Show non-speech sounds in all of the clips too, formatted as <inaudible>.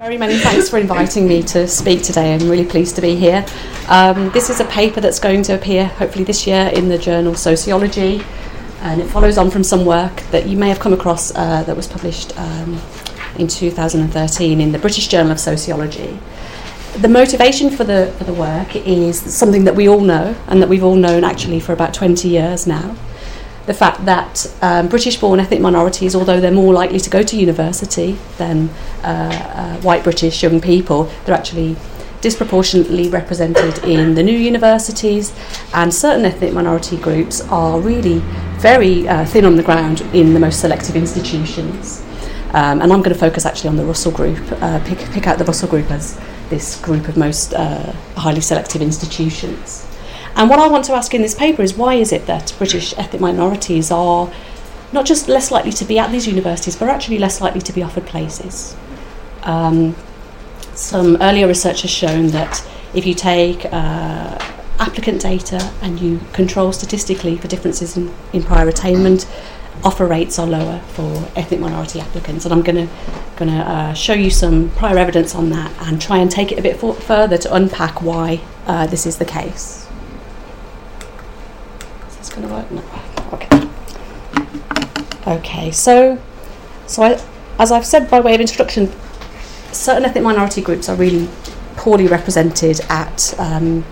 Very many thanks for inviting me to speak today. I'm really pleased to be here. Um, this is a paper that's going to appear hopefully this year in the journal Sociology, and it follows on from some work that you may have come across uh, that was published um, in 2013 in the British Journal of Sociology. The motivation for the, for the work is something that we all know, and that we've all known actually for about 20 years now the fact that um, British born ethnic minorities, although they're more likely to go to university than uh, uh, white British young people, they're actually disproportionately represented in the new universities, and certain ethnic minority groups are really very uh, thin on the ground in the most selective institutions. Um, and I'm going to focus actually on the Russell Group, uh, pick, pick out the Russell Group as this group of most uh, highly selective institutions. And what I want to ask in this paper is why is it that British ethnic minorities are not just less likely to be at these universities, but actually less likely to be offered places? Um, some earlier research has shown that if you take uh, applicant data and you control statistically for differences in, in prior attainment, offer rates are lower for ethnic minority applicants. And I'm going to uh, show you some prior evidence on that and try and take it a bit for, further to unpack why uh, this is the case going to work? No. Okay. Okay, so, so I, as I've said by way of introduction, certain ethnic minority groups are really poorly represented at um,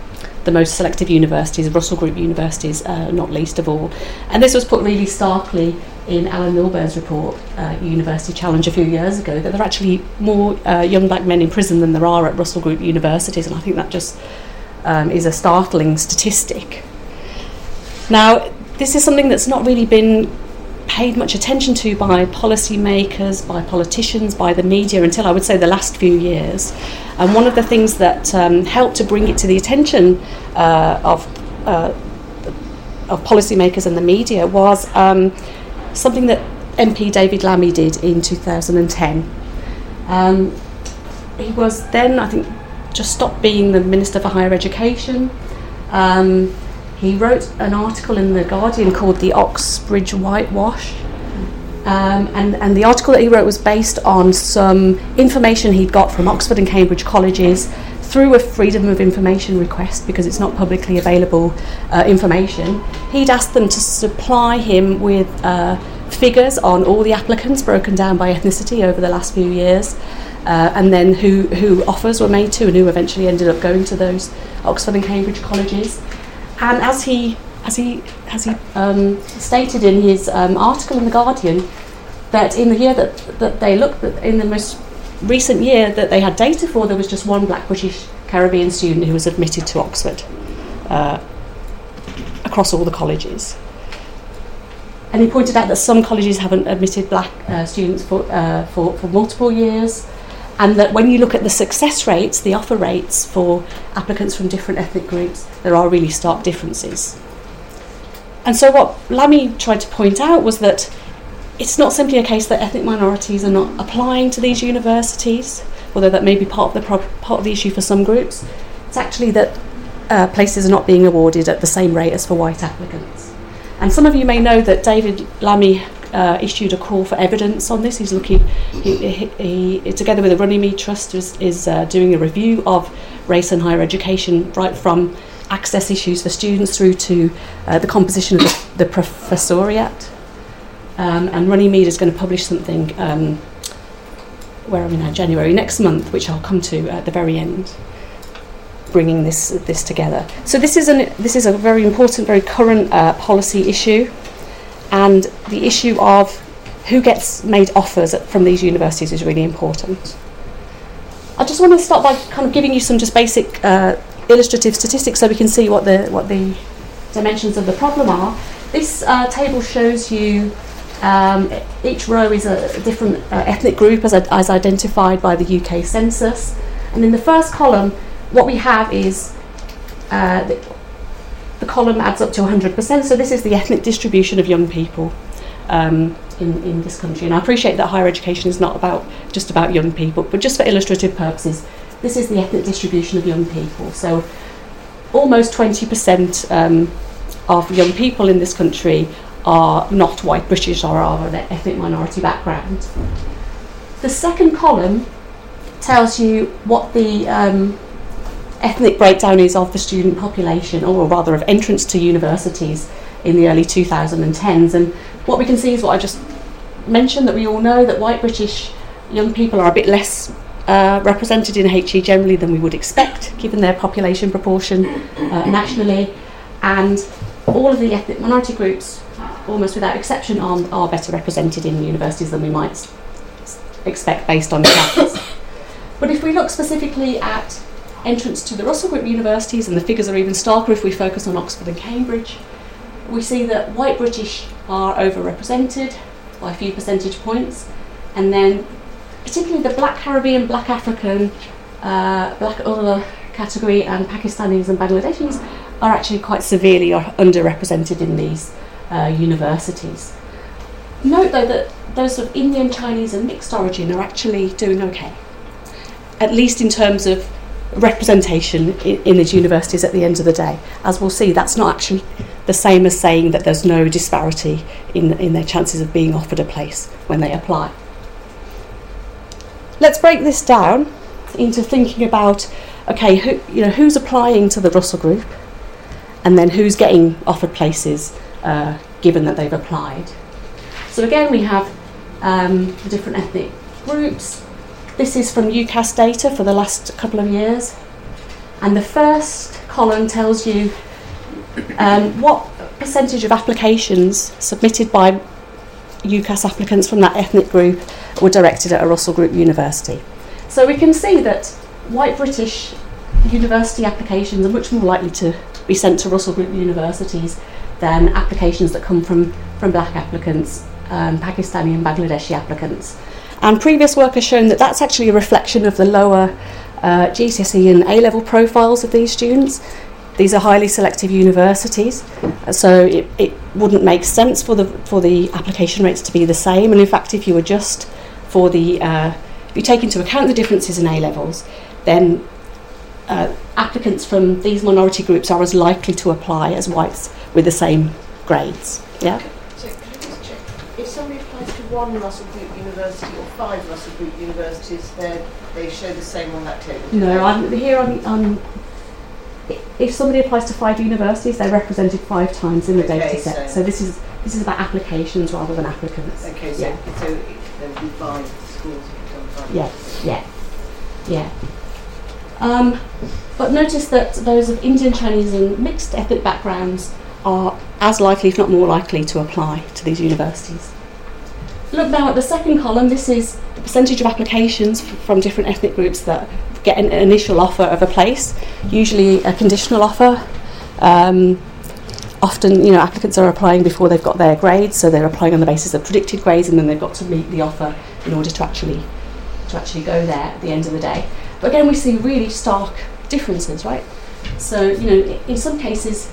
the most selective universities, Russell Group universities, uh, not least of all. And this was put really starkly in Alan Milburn's report, uh, University Challenge, a few years ago, that there are actually more uh, young black men in prison than there are at Russell Group universities. And I think that just um, is a startling statistic. Now, this is something that's not really been paid much attention to by policymakers, by politicians, by the media until I would say the last few years. And one of the things that um, helped to bring it to the attention uh, of uh, of policymakers and the media was um, something that MP David Lammy did in 2010. Um, he was then, I think, just stopped being the Minister for Higher Education. Um, he wrote an article in The Guardian called The Oxbridge Whitewash. Um, and, and the article that he wrote was based on some information he'd got from Oxford and Cambridge colleges through a Freedom of Information request because it's not publicly available uh, information. He'd asked them to supply him with uh, figures on all the applicants broken down by ethnicity over the last few years. Uh, and then who, who offers were made to and who eventually ended up going to those Oxford and Cambridge colleges. And as he as he as he um, stated in his um, article in the Guardian, that in the year that that they looked in the most recent year that they had data for, there was just one Black British Caribbean student who was admitted to Oxford uh, across all the colleges. And he pointed out that some colleges haven't admitted black uh, students for, uh, for, for multiple years and that when you look at the success rates, the offer rates for applicants from different ethnic groups, there are really stark differences. And so, what Lammy tried to point out was that it's not simply a case that ethnic minorities are not applying to these universities, although that may be part of the pro- part of the issue for some groups. It's actually that uh, places are not being awarded at the same rate as for white applicants. And some of you may know that David Lammy uh, issued a call for evidence on this. He's looking, he, he, he together with the Runnymede Trust, is, is uh, doing a review of race and higher education, right from access issues for students through to uh, the composition of the, the professoriate. Um, and Runnymede is going to publish something, um, where are we now, January next month, which I'll come to at the very end bringing this this together. So this is an this is a very important, very current uh, policy issue and the issue of who gets made offers from these universities is really important. I just want to start by kind of giving you some just basic uh, illustrative statistics so we can see what the what the dimensions of the problem are. This uh, table shows you um, each row is a different uh, ethnic group as, as identified by the UK census, and in the first column, what we have is uh, the, the column adds up to 100%. So this is the ethnic distribution of young people um, in, in this country. And I appreciate that higher education is not about just about young people, but just for illustrative purposes, this is the ethnic distribution of young people. So almost 20% um, of young people in this country are not white British or are of an ethnic minority background. The second column tells you what the um, ethnic breakdown is of the student population, or rather of entrance to universities in the early 2010s. And what we can see is what I just mentioned that we all know that white British young people are a bit less uh, represented in HE generally than we would expect, given their population proportion uh, nationally. And all of the ethnic minority groups, almost without exception, are, are better represented in universities than we might expect based on <coughs> stats. but if we look specifically at entrance to the Russell Group universities, and the figures are even starker if we focus on Oxford and Cambridge, we see that white British are overrepresented by a few percentage points, and then particularly the black Caribbean, black African, uh, black other category, and Pakistanis and Bangladeshis are actually quite severely underrepresented in these uh, universities. Note though that those of Indian, Chinese, and mixed origin are actually doing okay, at least in terms of representation in, in these universities at the end of the day. As we'll see, that's not actually the same as saying that there's no disparity in, in their chances of being offered a place when they apply. Let's break this down into thinking about okay, who, you know, who's applying to the Russell Group, and then who's getting offered places uh, given that they've applied. So again, we have um, different ethnic groups. This is from UCAS data for the last couple of years, and the first column tells you um, what percentage of applications submitted by UCAS applicants from that ethnic group were directed at a Russell Group university. So we can see that white British university applications are much more likely to be sent to Russell Group universities than applications that come from, from black applicants, um, Pakistani and Bangladeshi applicants. And previous work has shown that that's actually a reflection of the lower uh, GCSE and A level profiles of these students. These are highly selective universities, so it, it wouldn't make sense for the for the application rates to be the same. And in fact, if you adjust for the uh, if you take into account the differences in A levels, then uh, applicants from these minority groups are as likely to apply as whites with the same grades. Yeah. So, can I just check? If somebody one Russell Group University or five Russell Group universities, then they show the same on that table. No, I'm here on, on if somebody applies to five universities, they're represented five times in the Okay, data set. so- So this is this is about applications rather than applicants. Okay, so, Yeah. so it- there would be five schools become. Yeah, yeah, yeah. Um, but notice that those of Indian, Chinese, and mixed ethnic backgrounds are as likely, if not more likely, to apply to these universities. Look now at the second column. This is the percentage of applications from different ethnic groups that get an initial offer of a place, usually a conditional offer. Um, often, you know, applicants are applying before they've got their grades, so they're applying on the basis of predicted grades, and then they've got to meet the offer in order to actually to actually go there at the end of the day. But again, we see really stark differences, right? So, you know, in some cases,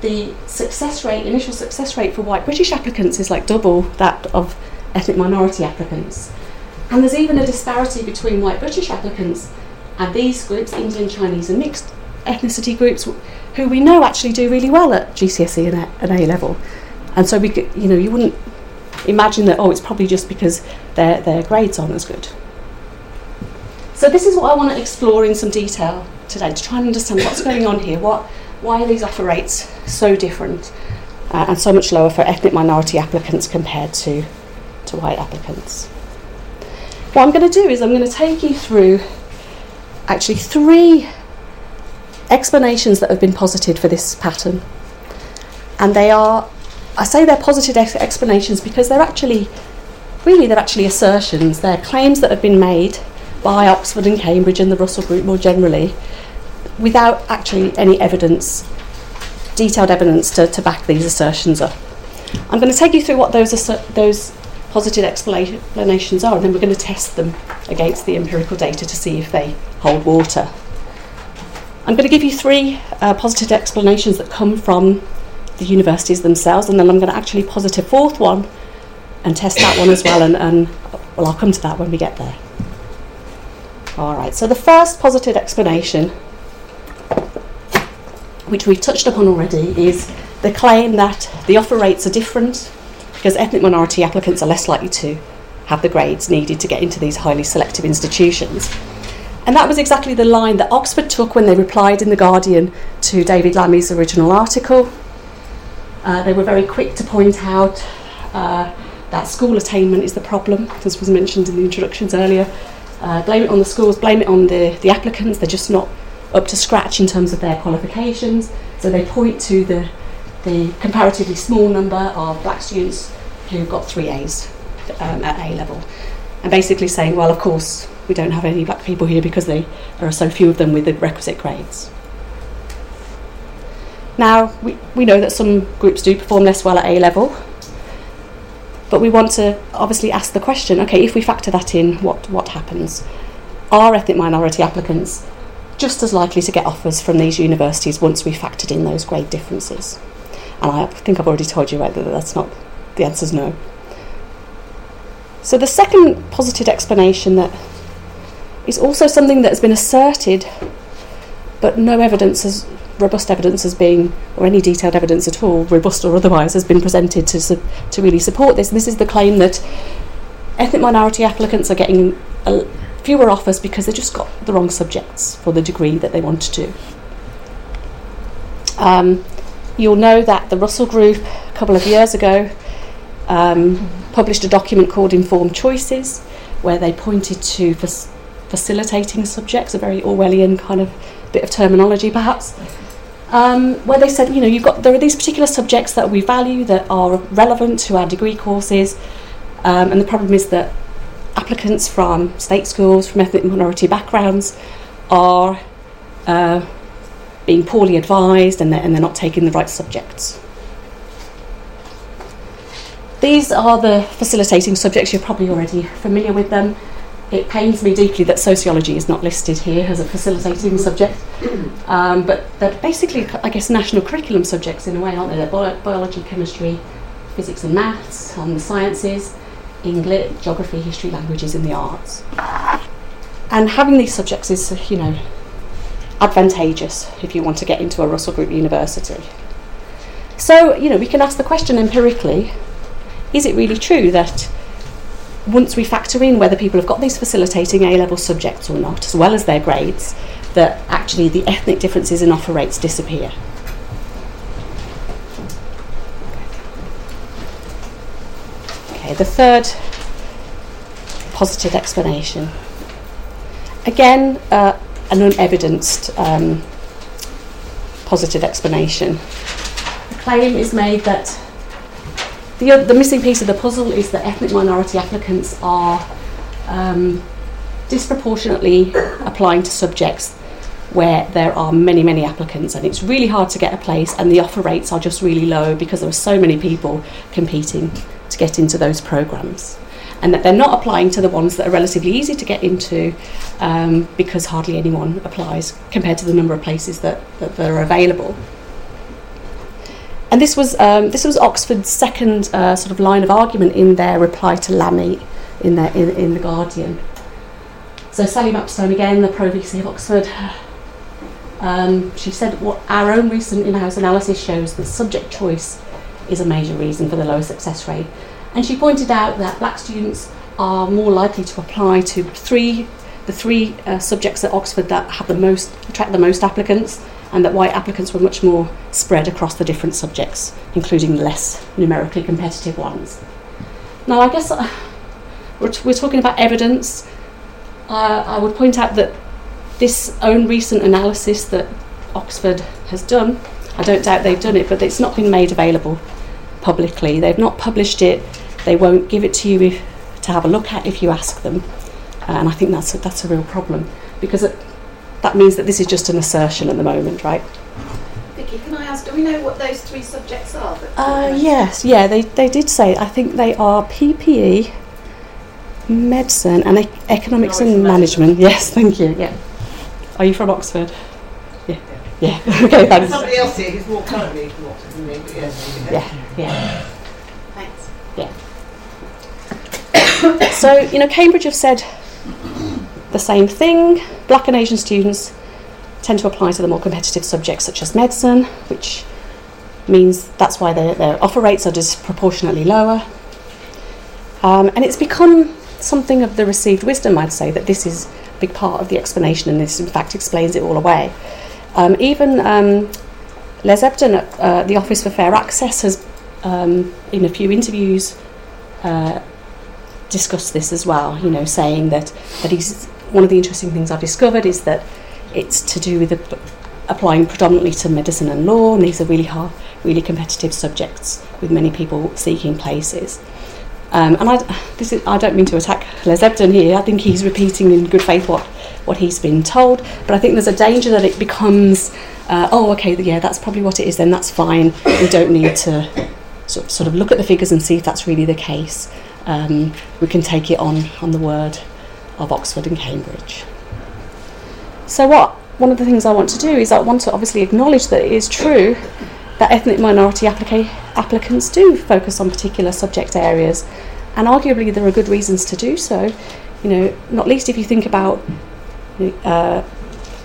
the success rate, initial success rate for white British applicants is like double that of ethnic minority applicants. And there's even a disparity between white British applicants and these groups, Indian, Chinese, and mixed ethnicity groups, who we know actually do really well at GCSE and A, and A level. And so we, you know, you wouldn't imagine that. Oh, it's probably just because their their grades aren't as good. So this is what I want to explore in some detail today to try and understand what's going on here. What, why are these offer rates so different uh, and so much lower for ethnic minority applicants compared to, to white applicants? What I'm going to do is I'm going to take you through actually three explanations that have been posited for this pattern. And they are, I say they're positive ex- explanations because they're actually, really, they're actually assertions. They're claims that have been made by Oxford and Cambridge and the Russell Group more generally, without actually any evidence, detailed evidence to, to back these assertions up. I'm going to take you through what those asser- those positive explanations are, and then we're going to test them against the empirical data to see if they hold water. I'm going to give you three uh, positive explanations that come from the universities themselves, and then I'm going to actually posit a fourth one and test that one as well. And, and well, I'll come to that when we get there. All right. So the first positive explanation, which we've touched upon already, is the claim that the offer rates are different because ethnic minority applicants are less likely to have the grades needed to get into these highly selective institutions. And that was exactly the line that Oxford took when they replied in The Guardian to David Lammy's original article. Uh, they were very quick to point out uh, that school attainment is the problem, as was mentioned in the introductions earlier. Uh, blame it on the schools, blame it on the, the applicants, they're just not up to scratch in terms of their qualifications. So they point to the, the comparatively small number of black students who got three A's um, at A level. And basically saying, well, of course, we don't have any black people here because they, there are so few of them with the requisite grades. Now, we, we know that some groups do perform less well at A level, but we want to obviously ask the question okay, if we factor that in, what, what happens? Are ethnic minority applicants just as likely to get offers from these universities once we've factored in those grade differences? And I think I've already told you right that that's not the answer is no. So the second positive explanation that is also something that has been asserted, but no evidence has robust evidence as being, or any detailed evidence at all, robust or otherwise, has been presented to su- to really support this. This is the claim that ethnic minority applicants are getting a, fewer offers because they just got the wrong subjects for the degree that they want to do. Um, you'll know that the Russell Group a couple of years ago um, published a document called Informed Choices, where they pointed to fac- facilitating subjects, a very Orwellian kind of bit of terminology perhaps, um, where they said, you know, you've got there are these particular subjects that we value that are relevant to our degree courses, um, and the problem is that applicants from state schools, from ethnic minority backgrounds, are uh, being poorly advised and they're, and they're not taking the right subjects. These are the facilitating subjects, you're probably already familiar with them. It pains me deeply that sociology is not listed here as a facilitating subject, <clears throat> um, but they're basically, I guess, national curriculum subjects in a way, aren't they? They're bio- biology, chemistry, physics and maths, and the sciences, English, geography, history, languages, and the arts. And having these subjects is, you know, advantageous if you want to get into a Russell Group university. So, you know, we can ask the question empirically is it really true that once we factor in whether people have got these facilitating A level subjects or not, as well as their grades, that actually the ethnic differences in offer rates disappear? Okay, the third positive explanation. Again, uh, an unevidenced um, positive explanation. The claim is made that the, the missing piece of the puzzle is that ethnic minority applicants are um, disproportionately applying to subjects where there are many, many applicants, and it's really hard to get a place, and the offer rates are just really low because there are so many people competing to get into those programs. And that they're not applying to the ones that are relatively easy to get into um, because hardly anyone applies compared to the number of places that, that, that are available. And this was um, this was Oxford's second uh, sort of line of argument in their reply to Lammy in their in, in the Guardian. So Sally Mapstone again, the Pro VC of Oxford. Um, she said what our own recent in-house analysis shows that subject choice is a major reason for the lower success rate. And she pointed out that black students are more likely to apply to three the three uh, subjects at Oxford that have the most attract the most applicants and that white applicants were much more spread across the different subjects, including less numerically competitive ones. Now, I guess uh, we're, t- we're talking about evidence. Uh, I would point out that this own recent analysis that Oxford has done, I don't doubt they've done it, but it's not been made available publicly. They've not published it. They won't give it to you if, to have a look at if you ask them, and I think that's a, that's a real problem because it, that means that this is just an assertion at the moment, right? Vikki, can I ask, do we know what those three subjects are? Uh, yes, yeah, they, they did say, I think they are PPE, medicine, and e- economics and management. Yes, thank you, yeah. Are you from Oxford? Yeah, yeah, <laughs> okay, thanks. Somebody else here who's more currently from Oxford than me, but yes. Yeah, yeah. So, you know, Cambridge have said the same thing. Black and Asian students tend to apply to the more competitive subjects such as medicine, which means that's why their, their offer rates are disproportionately lower. Um, and it's become something of the received wisdom, I'd say, that this is a big part of the explanation and this, in fact, explains it all away. Um, even um, Les Ebdon at uh, the Office for Fair Access has, um, in a few interviews, uh, discussed this as well, you know, saying that, that he's one of the interesting things I've discovered is that it's to do with applying predominantly to medicine and law, and these are really hard, really competitive subjects with many people seeking places. Um, and I, this is, I don't mean to attack Les Ebdon here. I think he's repeating in good faith what, what he's been told. But I think there's a danger that it becomes, uh, oh, okay, yeah, that's probably what it is. Then that's fine. We don't need to sort, sort of look at the figures and see if that's really the case. Um, we can take it on on the word of Oxford and Cambridge. So what? One of the things I want to do is I want to obviously acknowledge that it is true that ethnic minority applica- applicants do focus on particular subject areas, and arguably there are good reasons to do so. You know, not least if you think about uh,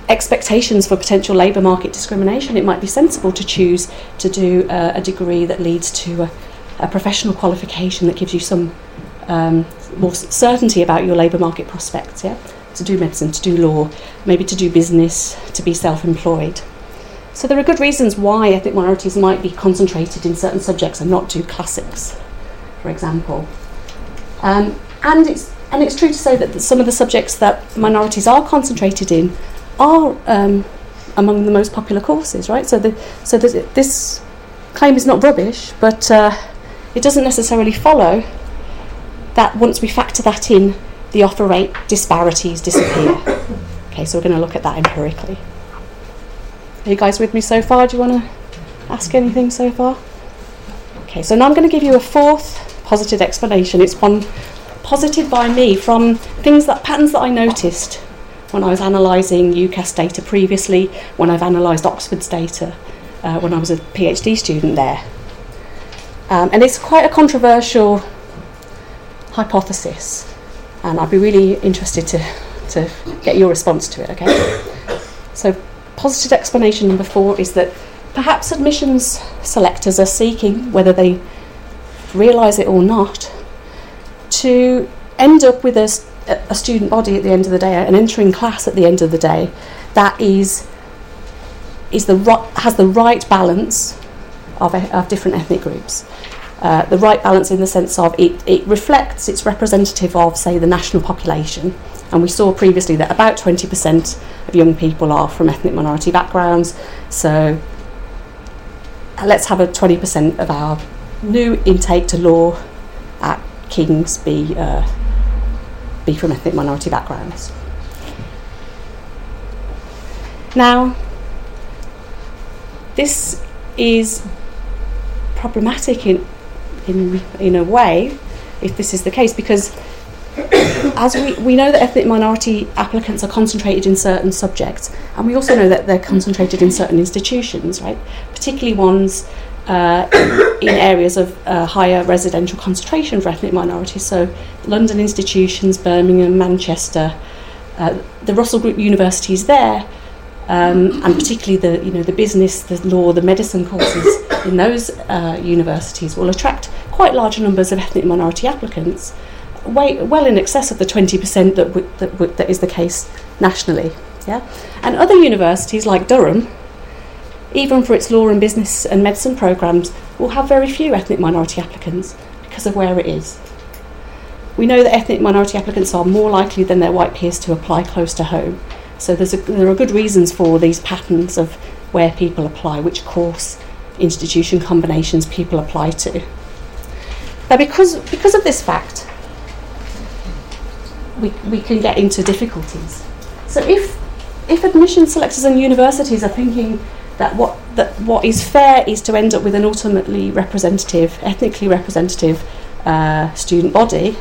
expectations for potential labour market discrimination, it might be sensible to choose to do uh, a degree that leads to a, a, professional qualification that gives you some um, more certainty about your labour market prospects. Yeah, to do medicine, to do law, maybe to do business, to be self-employed. So there are good reasons why ethnic minorities might be concentrated in certain subjects and not do classics, for example. Um, and it's and it's true to say that some of the subjects that minorities are concentrated in are um, among the most popular courses, right? So the, so the, this claim is not rubbish, but uh, it doesn't necessarily follow that once we factor that in, the offer rate disparities disappear. <coughs> okay, so we're going to look at that empirically. Are you guys with me so far? Do you want to ask anything so far? Okay, so now I'm going to give you a fourth positive explanation. It's one posited by me from things that patterns that I noticed when I was analysing UCAS data previously, when I've analysed Oxford's data, uh, when I was a PhD student there. Um, and it's quite a controversial hypothesis, and I'd be really interested to, to get your response to it, okay? <coughs> So, positive explanation number four is that perhaps admissions selectors are seeking, whether they realise it or not, to end up with a, a student body at the end of the day, an entering class at the end of the day, that is is the has the right balance of, of different ethnic groups. Uh, the right balance in the sense of it, it reflects, it's representative of, say, the national population. And we saw previously that about 20% of young people are from ethnic minority backgrounds. So let's have a 20% of our new intake to law at King's be, uh, be from ethnic minority backgrounds. Now, this is problematic in, in, in a way if this is the case because <coughs> as we, we know that ethnic minority applicants are concentrated in certain subjects, and we also know that they're concentrated in certain institutions, right? Particularly ones uh, in <coughs> areas of uh, higher residential concentration for ethnic minorities. So, London institutions, Birmingham, Manchester, uh, the Russell Group universities there, um, and particularly the you know the business, the law, the medicine courses in those uh, universities will attract quite large numbers of ethnic minority applicants way, well in excess of the 20% that, w- that, w- that is the case nationally. Yeah? And other universities like Durham, even for its law and business and medicine programs, will have very few ethnic minority applicants because of where it is. We know that ethnic minority applicants are more likely than their white peers to apply close to home. So a, there are good reasons for these patterns of where people apply, which course institution combinations people apply to. But because, because of this fact, we, we can get into difficulties. So if if admission selectors and universities are thinking that what that what is fair is to end up with an ultimately representative, ethnically representative uh, student body,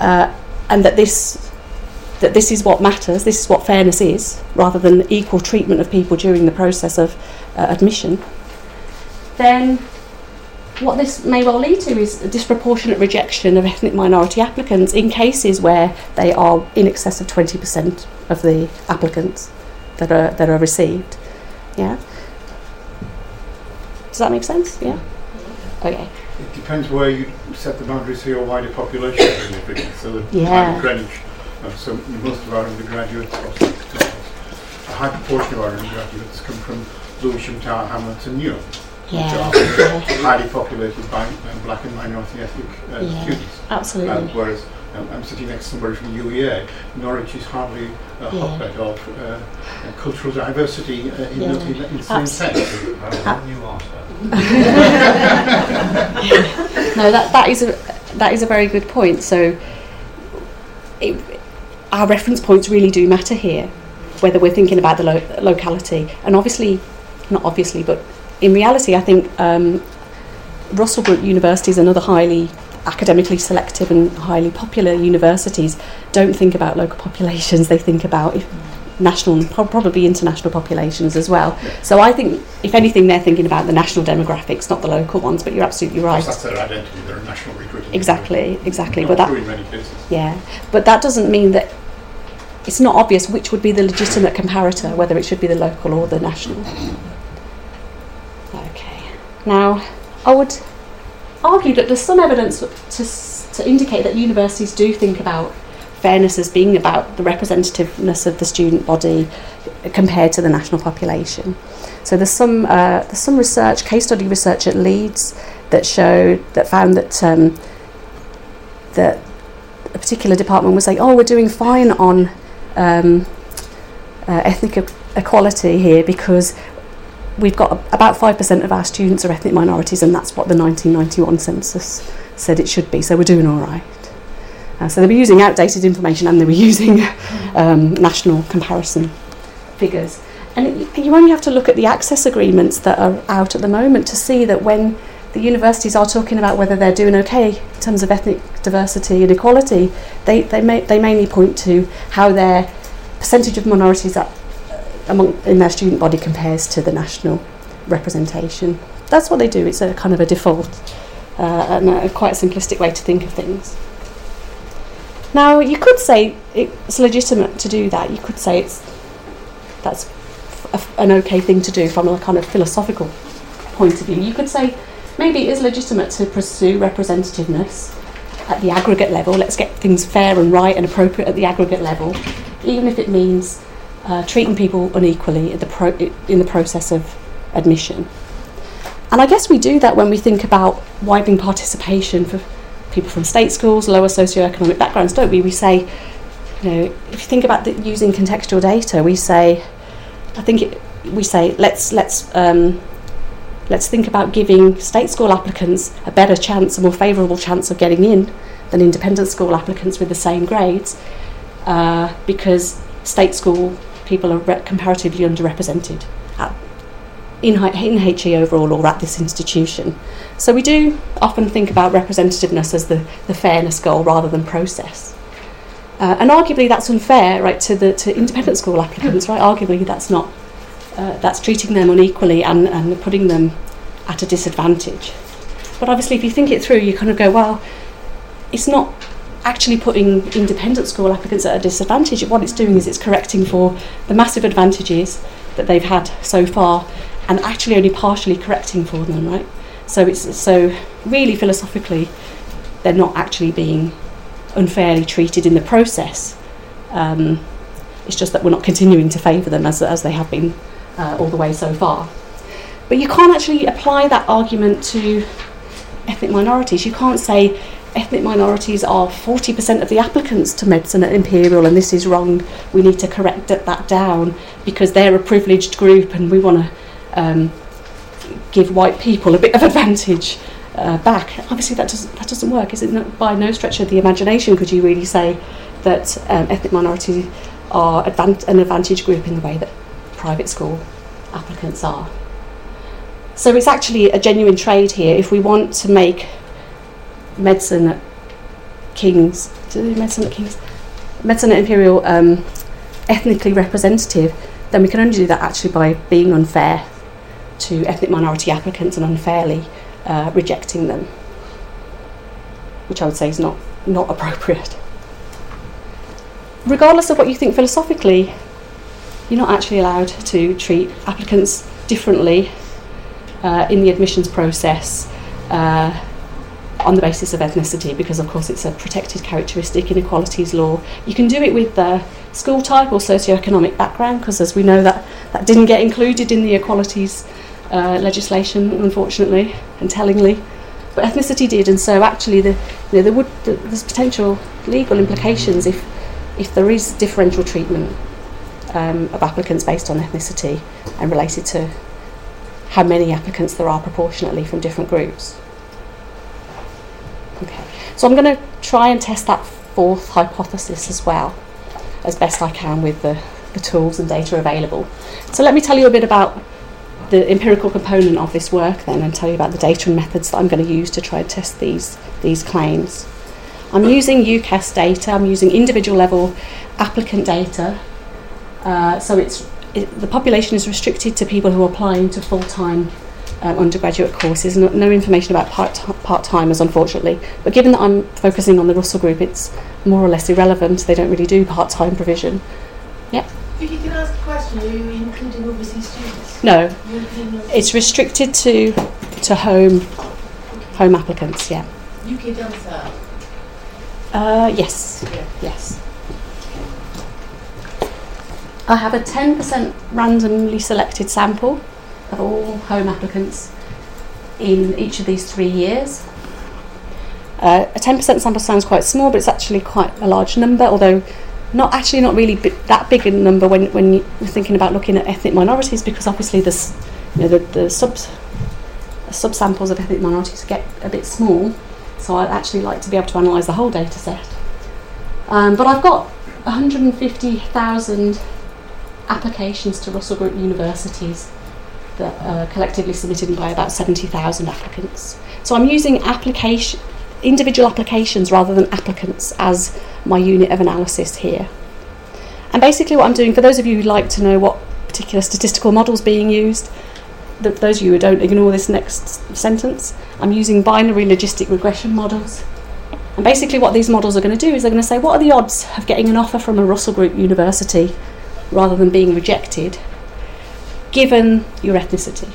uh, and that this that this is what matters, this is what fairness is, rather than equal treatment of people during the process of uh, admission, then what this may well lead to is a disproportionate rejection of ethnic minority applicants in cases where they are in excess of 20% of the applicants that are, that are received. Yeah? Does that make sense? Yeah? Okay. it depends where you set the boundaries for your wider population. <coughs> so the Yeah. Greenwich, uh, so most of our undergraduates, or some- a high proportion of our undergraduates come from Lewisham, Tower Hamlets and Newham, which Yeah, are highly populated by uh, black and minority ethnic uh, Yeah. students. absolutely. Um, whereas um, I'm sitting next to somebody from UEA, Norwich is hardly a Yeah. hotbed of uh, uh, cultural diversity uh, in, Yeah. the, in, the- in the same Abs- sense. <laughs> no, that, that is a that is a very good point. So, it, our reference points really do matter here, whether we're thinking about the lo- locality, and obviously, not obviously, but in reality, I think um, Russell Group universities and other highly academically selective and highly popular universities don't think about local populations; they think about if national and probably international populations as well. So I think, if anything, they're thinking about the national demographics, not the local ones. But you're absolutely right. That's their identity, they're a national recruiting. Exactly, exactly. Not But that, in many cases. yeah, but that doesn't mean that it's not obvious which would be the legitimate comparator, whether it should be the local or the national. Okay. Now, I would argue that there's some evidence to, to indicate that universities do think about fairness as being about the representativeness of the student body compared to the national population. So there's some uh, there's some research, case study research at Leeds that showed that found that um, that a particular department was saying, oh, we're doing fine on um, uh, ethnic equality here because we've got about 5% of our students are ethnic minorities, and that's what the 1991 census said it should be, so we're doing all right. Uh, so they were using outdated information and they were <laughs> using um, national comparison figures. And it, you only have to look at the access agreements that are out at the moment to see that when the universities are talking about whether they're doing okay in terms of ethnic diversity and equality, they, they, may, they mainly point to how their percentage of minorities that, uh, among, in their student body compares to the national representation. That's what they do. It's a kind of a default uh, and a quite a simplistic way to think of things. Now, you could say it's legitimate to do that. You could say it's that's f- an okay thing to do from a kind of philosophical point of view. You could say maybe it is legitimate to pursue representativeness at the aggregate level. Let's get things fair and right and appropriate at the aggregate level, even if it means uh, treating people unequally in the, pro- in the process of admission. And I guess we do that when we think about widening participation for people from state schools, lower socioeconomic backgrounds, don't we? We say, you know, if you think about the, using contextual data, we say, I think it, we say let's let's um, let's think about giving state school applicants a better chance, a more favourable chance of getting in than independent school applicants with the same grades, uh, because state school people are re- comparatively underrepresented at, in, in HE overall or at this institution. So we do often think about representativeness as the, the fairness goal rather than process. Uh, and arguably that's unfair, right, to the to independent school applicants, right? Arguably that's not uh, that's treating them unequally and, and putting them at a disadvantage. But obviously, if you think it through, you kind of go, well, it's not actually putting independent school applicants at a disadvantage. What it's doing is it's correcting for the massive advantages that they've had so far, and actually only partially correcting for them, right? So it's so really philosophically, they're not actually being unfairly treated in the process. Um, it's just that we're not continuing to favour them as, as they have been uh, all the way so far. But you can't actually apply that argument to ethnic minorities. You can't say ethnic minorities are 40% of the applicants to medicine at Imperial and this is wrong. We need to correct that, down because they're a privileged group and we want to um, give white people a bit of advantage uh, back. Obviously, that doesn't that doesn't work. Is it? No, by no stretch of the imagination could you really say that um, ethnic minorities are advan- an advantage group in the way that private school applicants are. So it's actually a genuine trade here. If we want to make medicine at King's, do medicine at King's, medicine at Imperial um, ethnically representative, then we can only do that actually by being unfair to ethnic minority applicants and unfairly uh, rejecting them, which I would say is not, not appropriate. Regardless of what you think philosophically, you're not actually allowed to treat applicants differently uh, in the admissions process uh, on the basis of ethnicity because, of course, it's a protected characteristic in equalities law. You can do it with uh, school type or socioeconomic background because, as we know, that, that didn't get included in the equalities uh, legislation, unfortunately and tellingly. But ethnicity did, and so actually, the, you know, there would there's potential legal implications if if there is differential treatment um, of applicants based on ethnicity and related to how many applicants there are proportionately from different groups. Okay, so I'm going to try and test that fourth hypothesis as well, as best I can with the, the tools and data available. So let me tell you a bit about the empirical component of this work then and tell you about the data and methods that I'm going to use to try and test these, these claims. I'm using UCAS data, I'm using individual level applicant data. Uh, so it's it, the population is restricted to people who are applying to full-time um, undergraduate courses. No, no information about part part-timers, unfortunately. But given that I'm focusing on the Russell Group, it's more or less irrelevant. They don't really do part-time provision. If you can ask a question, are you including overseas students? No, it's restricted to to home home applicants. Yeah. UK? Uh, yes. Yeah. Yes. I have a 10% randomly selected sample of all home applicants in each of these three years. Uh, a 10% sample sounds quite small, but it's actually quite a large number, although not actually not really that big a number when, when you're thinking about looking at ethnic minorities, because obviously you know, the, the subs, subsamples of ethnic minorities get a bit small. So I'd actually like to be able to analyse the whole data set. Um, but I've got 150,000 applications to Russell Group universities that are collectively submitted by about 70,000 applicants. So I'm using application, individual applications rather than applicants as my unit of analysis here. And basically, what I'm doing, for those of you who'd like to know what particular statistical models being used, th- those of you who don't ignore this next sentence, I'm using binary logistic regression models. And basically, what these models are going to do is they're going to say, what are the odds of getting an offer from a Russell Group university rather than being rejected, given your ethnicity?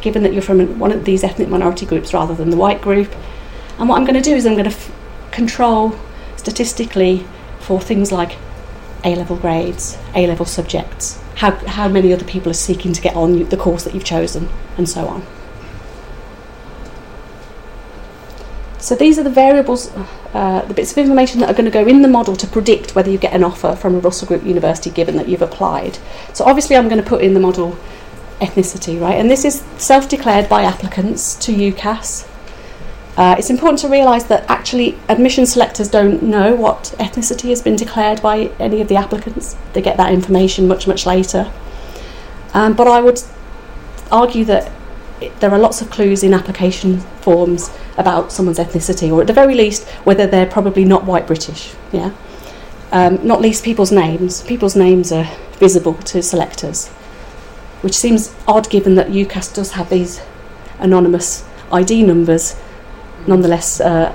Given that you're from one of these ethnic minority groups rather than the white group. And what I'm going to do is I'm going to f- control statistically for things like A level grades, A level subjects, how, how many other people are seeking to get on the course that you've chosen, and so on. So these are the variables, uh, the bits of information that are going to go in the model to predict whether you get an offer from a Russell Group university given that you've applied. So obviously I'm going to put in the model ethnicity, right? And this is self-declared by applicants to UCAS. Uh, it's important to realise that actually admission selectors don't know what ethnicity has been declared by any of the applicants. They get that information much, much later. Um, but I would argue that it, there are lots of clues in application forms about someone's ethnicity, or at the very least, whether they're probably not white British. Yeah, um, not least people's names. People's names are visible to selectors, which seems odd given that UCAS does have these anonymous ID numbers. Nonetheless, uh,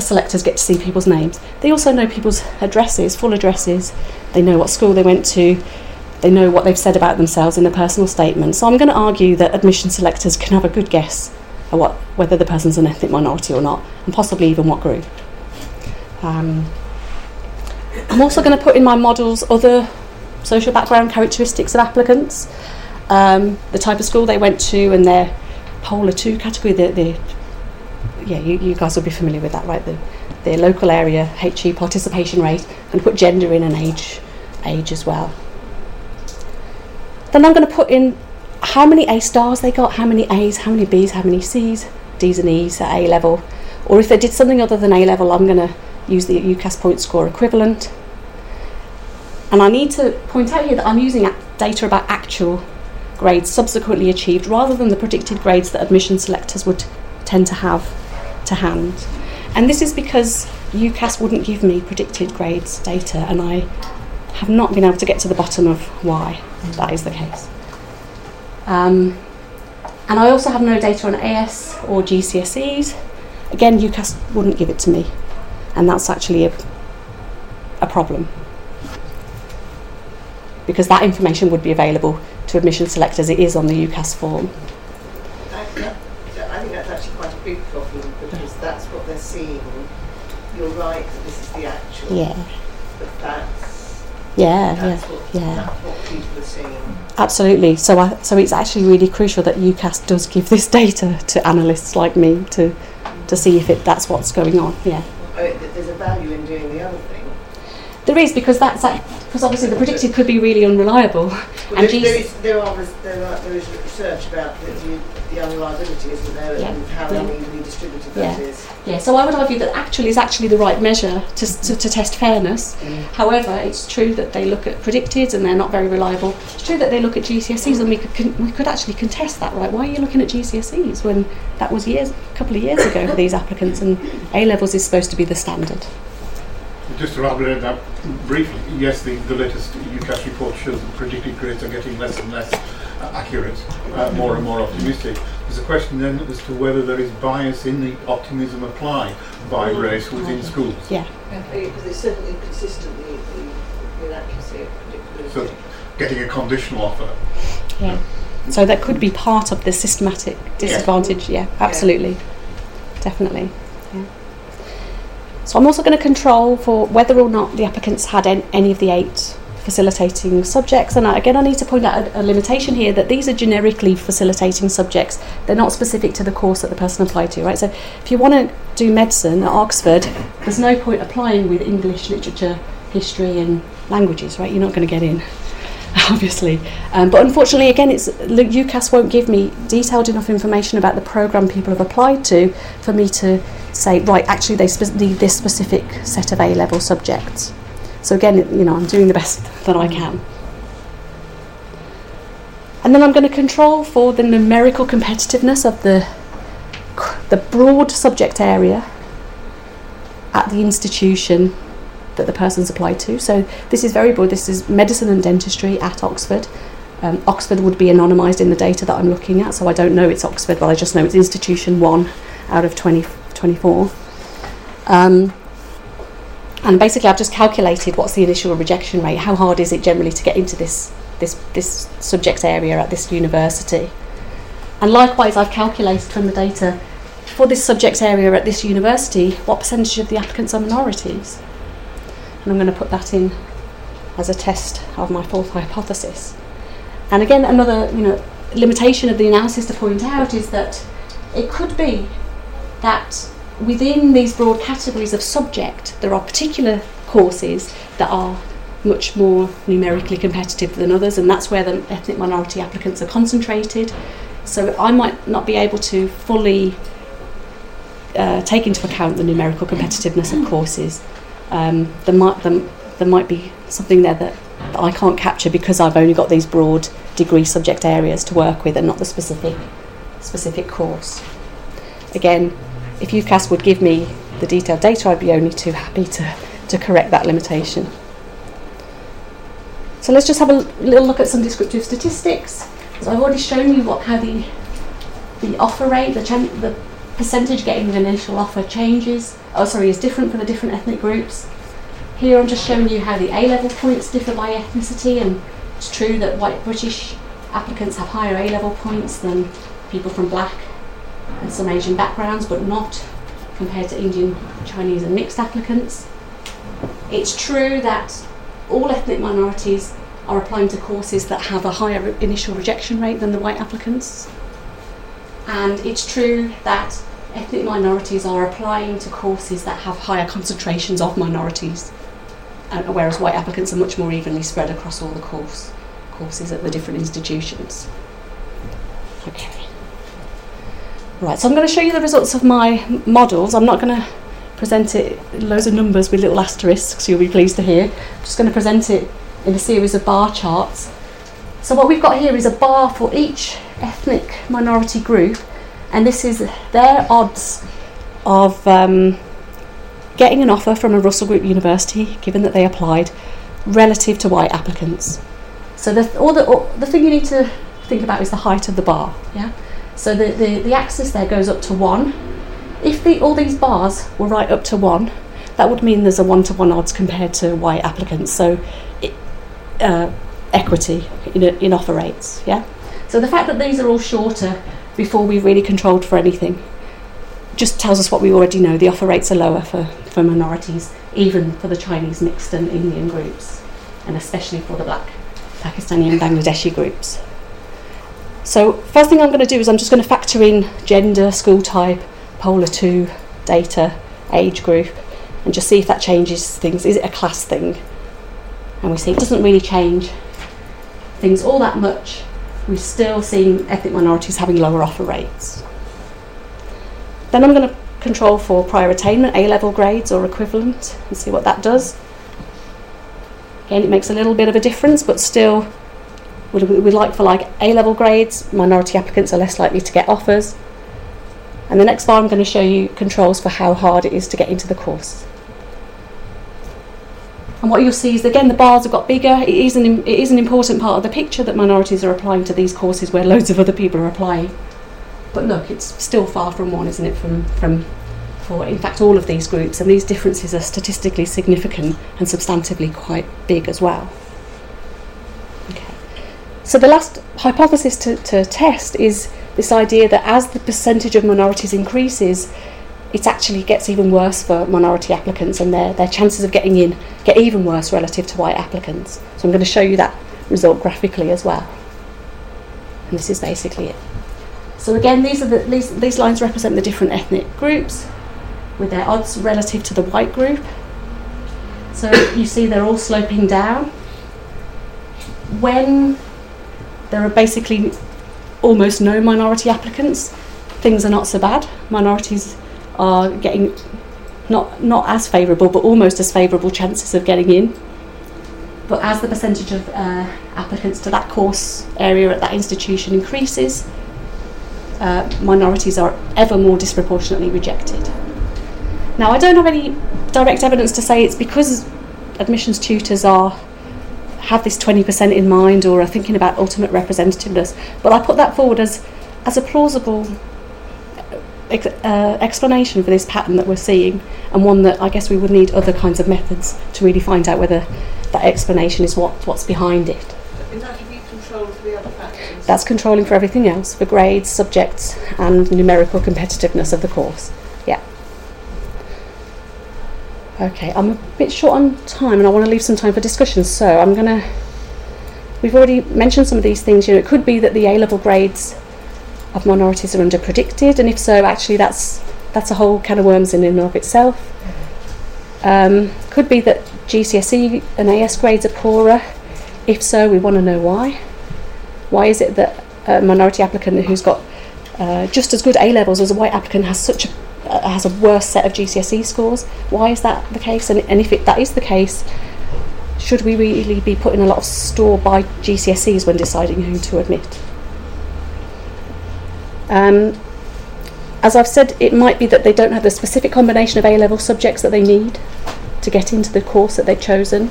selectors get to see people's names. They also know people's addresses, full addresses. They know what school they went to. They know what they've said about themselves in a personal statement. So I'm going to argue that admission selectors can have a good guess at what, whether the person's an ethnic minority or not, and possibly even what group. Um, I'm also going to put in my models other social background characteristics of applicants, um, the type of school they went to, and their Polar 2 category. The, the, yeah, you, you guys will be familiar with that, right? The, their local area HE participation rate, and put gender in and age, age as well. Then I'm going to put in how many A stars they got, how many A's, how many B's, how many C's, D's and E's at A level. Or if they did something other than A level, I'm going to use the UCAS point score equivalent. And I need to point out here that I'm using data about actual grades subsequently achieved rather than the predicted grades that admission selectors would tend to have to hand. And this is because UCAS wouldn't give me predicted grades data, and I have not been able to get to the bottom of why that is the case. Um, and I also have no data on AS or GCSEs. Again, UCAS wouldn't give it to me, and that's actually a, a problem because that information would be available to admission selectors. It is on the UCAS form. I, I think that's actually quite a big problem because that's what they're seeing. You're right that this is the actual, Yeah, but that's, yeah, yeah, what, yeah. that's what people are seeing. absolutely. So, I, so it's actually really crucial that UCAS does give this data to analysts like me to to see if it that's what's going on. Yeah. Oh, th- there's a value in doing the other thing. There is because that's because obviously the predicted could be really unreliable. Well, And there, there, is, there, are, there, are, there is research about the, the, the unreliability, isn't there, Yeah. and how Yeah. unevenly distributed that Yeah. is. Yeah, so I would argue that actually is actually the right measure to, to, to test fairness. Mm. However, it's true that they look at predicted and they're not very reliable. It's true that they look at GCSEs and we could con- we could actually contest that, right? Why are you looking at GCSEs when that was years a couple of years ago for these applicants and A levels is supposed to be the standard. Just to elaborate that briefly, yes, the, the latest UCAS report shows that predicted grades are getting less and less Uh, accurate, uh, more and more optimistic. There's a question then as to whether there is bias in the optimism applied by mm. race within mm. schools. Yeah. Uh, because it's certainly inconsistent, the, the inaccuracy of predictability. So getting a conditional offer. Yeah. So that could be part of the systematic disadvantage. Yeah, absolutely. Definitely. Yeah. So I'm also going to control for whether or not the applicants had an, any of the eight facilitating subjects. And again, I need to point out a, a limitation here that these are generically facilitating subjects. They're not specific to the course that the person applied to, right? So if you want to do medicine at Oxford, there's no point applying with English, literature, history, and languages, right? You're not going to get in <laughs> obviously. Um, but unfortunately, again, it's UCAS won't give me detailed enough information about the program people have applied to for me to say, right, actually, they spe- need this specific set of A level subjects. So again, you know, I'm doing the best that I can. And then I'm going to control for the numerical competitiveness of the the broad subject area at the institution that the person's applied to. So this is very broad. This is medicine and dentistry at Oxford. Um, Oxford would be anonymised in the data that I'm looking at, so I don't know it's Oxford, but I just know it's institution one out of 20, 24. Um, and basically, I've just calculated what's the initial rejection rate. How hard is it generally to get into this this this subject area at this university? And likewise, I've calculated from the data for this subject area at this university what percentage of the applicants are minorities and I'm going to put that in as a test of my fourth hypothesis. And again, another you know limitation of the analysis to point out is that it could be that within these broad categories of subject, there are particular courses that are much more numerically competitive than others, and that's where the ethnic minority applicants are concentrated. So I might not be able to fully uh, take into account the numerical competitiveness of courses um, there might there, there might be something there that, that I can't capture because I've only got these broad degree subject areas to work with and not the specific specific course. Again, if UCAS would give me the detailed data, I'd be only too happy to, to correct that limitation. So let's just have a little look at some descriptive statistics. So I've already shown you what how the the offer rate, the, chan- the percentage getting an initial offer changes, oh sorry, is different for the different ethnic groups. Here I'm just showing you how the A level points differ by ethnicity, and it's true that white British applicants have higher A level points than people from black and some Asian backgrounds, but not compared to Indian, Chinese, and mixed applicants. It's true that all ethnic minorities are applying to courses that have a higher initial rejection rate than the white applicants. And it's true that ethnic minorities are applying to courses that have higher concentrations of minorities, whereas white applicants are much more evenly spread across all the course courses at the different institutions. Okay. Right, so I'm going to show you the results of my models. I'm not going to present it loads of numbers with little asterisks, you'll be pleased to hear. I'm just going to present it in a series of bar charts. So what we've got here is a bar for each ethnic minority group, and this is their odds of um, getting an offer from a Russell Group university, given that they applied, relative to white applicants. So the, all the, all, the thing you need to think about is the height of the bar. Yeah. So the, the, the axis there goes up to one. If the, all these bars were right up to one, that would mean there's a one to one odds compared to white applicants. So it, uh, equity in, in offer rates. Yeah. So the fact that these are all shorter before we've really controlled for anything just tells us what we already know. The offer rates are lower for, for minorities, even for the Chinese mixed and Indian groups, and especially for the black Pakistani and Bangladeshi groups. So first thing I'm going to do is I'm just going to factor in gender, school type, polar 2 data, age group, and just see if that changes things. Is it a class thing? And we see it doesn't really change things all that much. We're still seeing ethnic minorities having lower offer rates. Then I'm going to control for prior attainment, A level grades or equivalent, and see what that does. Again, it makes a little bit of a difference, but still, we would like for like A level grades, minority applicants are less likely to get offers. And the next bar, I'm going to show you controls for how hard it is to get into the course. And what you'll see is again the bars have got bigger. It is, an, it is an important part of the picture that minorities are applying to these courses where loads of other people are applying. But look, it's still far from one, isn't it? From from for in fact all of these groups, and these differences are statistically significant and substantively quite big as well. So the last hypothesis to, to test is this idea that as the percentage of minorities increases, it actually gets even worse for minority applicants and their, their chances of getting in get even worse relative to white applicants. So I'm going to show you that result graphically as well. And this is basically it. So again, these, are the, these, these lines represent the different ethnic groups with their odds relative to the white group. So you see they're all sloping down. When there are basically almost no minority applicants, things are not so bad. Minorities are getting not, not as favourable, but almost as favourable chances of getting in. But as the percentage of uh, applicants to that course area at that institution increases, uh, minorities are ever more disproportionately rejected. Now, I don't have any direct evidence to say it's because admissions tutors are have this 20% in mind or are thinking about ultimate representativeness, but I put that forward as, as a plausible ex- uh, explanation for this pattern that we're seeing, and one that I guess we would need other kinds of methods to really find out whether that explanation is what, what's behind it. That, have you controlled for the other factors? That's controlling for everything else, for grades, subjects, and numerical competitiveness of the course. Okay, I'm a bit short on time and I want to leave some time for discussion, so I'm going to. We've already mentioned some of these things. You know, it could be that the A level grades of minorities are under predicted, and if so, actually that's that's a whole can of worms in and of itself. Um, could be that GCSE and AS grades are poorer. If so, we want to know why. Why is it that a minority applicant who's got uh, just as good A levels as a white applicant has such a has a worse set of GCSE scores? Why is that the case? And, and if it, that is the case, should we really be putting a lot of store by GCSEs when deciding whom to admit? Um, as I've said, it might be that they don't have the specific combination of A level subjects that they need to get into the course that they've chosen.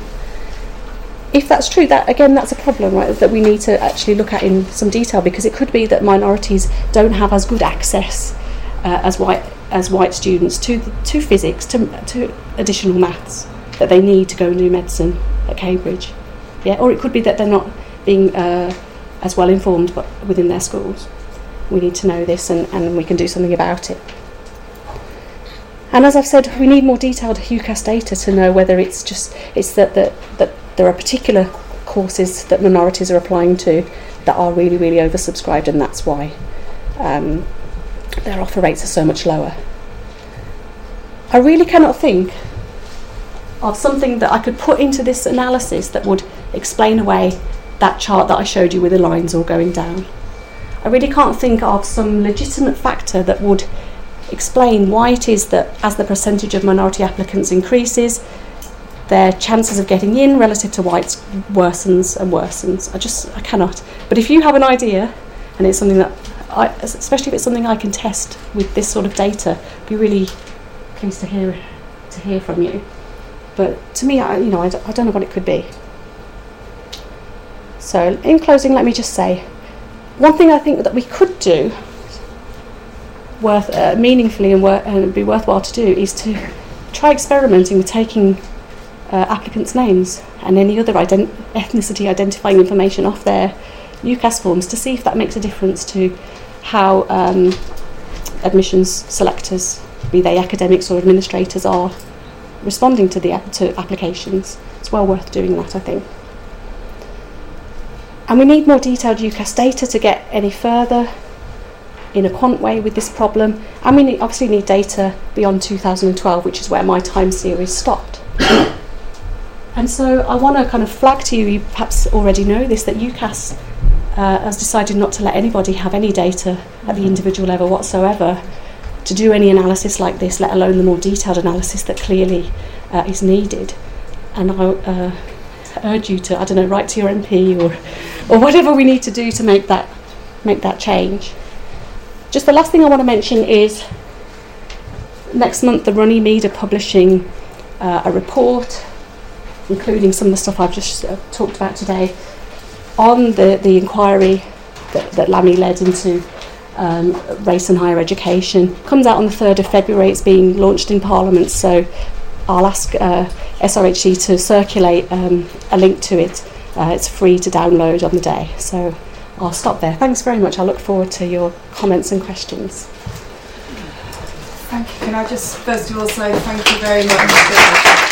If that's true, that again, that's a problem, right? That we need to actually look at in some detail because it could be that minorities don't have as good access uh, as white as white students to to physics, to to additional maths that they need to go and do medicine at Cambridge. Yeah, or it could be that they're not being uh, as well informed, but within their schools we need to know this and, and we can do something about it. And as I've said, we need more detailed UCAS data to know whether it's just it's that, that, that there are particular courses that minorities are applying to that are really, really oversubscribed, and that's why um, their offer rates are so much lower. I really cannot think of something that I could put into this analysis that would explain away that chart that I showed you with the lines all going down. I really can't think of some legitimate factor that would explain why it is that as the percentage of minority applicants increases, their chances of getting in relative to whites worsens and worsens. I just I cannot. But if you have an idea, and it's something that I, especially if it's something I can test with this sort of data, I'd be really pleased to hear to hear from you. But to me, I, you know, I, I don't know what it could be. So, in closing, let me just say one thing I think that we could do worth uh, meaningfully and, wor- and be worthwhile to do is to try experimenting with taking uh, applicants' names and any other ident- ethnicity identifying information off their UCAS forms to see if that makes a difference to how um, admissions selectors, be they academics or administrators, are responding to the to applications. It's well worth doing that, I think. And we need more detailed UCAS data to get any further in a quant way with this problem. And we need, obviously need data beyond 2012, which is where my time series stopped. <coughs> and so I want to kind of flag to you, you perhaps already know this, that UCAS uh, has decided not to let anybody have any data at the individual level whatsoever to do any analysis like this, let alone the more detailed analysis that clearly uh, is needed. And I uh, urge you to, I don't know, write to your MP or, or whatever we need to do to make that, make that change. Just the last thing I want to mention is next month the Runnymede are publishing uh, a report, including some of the stuff I've just uh, talked about today, on the, the inquiry that, that Lammy led into um, race and higher education. Comes out on the 3rd of February, it's being launched in Parliament, so I'll ask uh, SRHE to circulate um, a link to it. Uh, it's free to download on the day. So I'll stop there. Thanks very much. I look forward to your comments and questions. Thank you. Can I just first of all say thank you very much.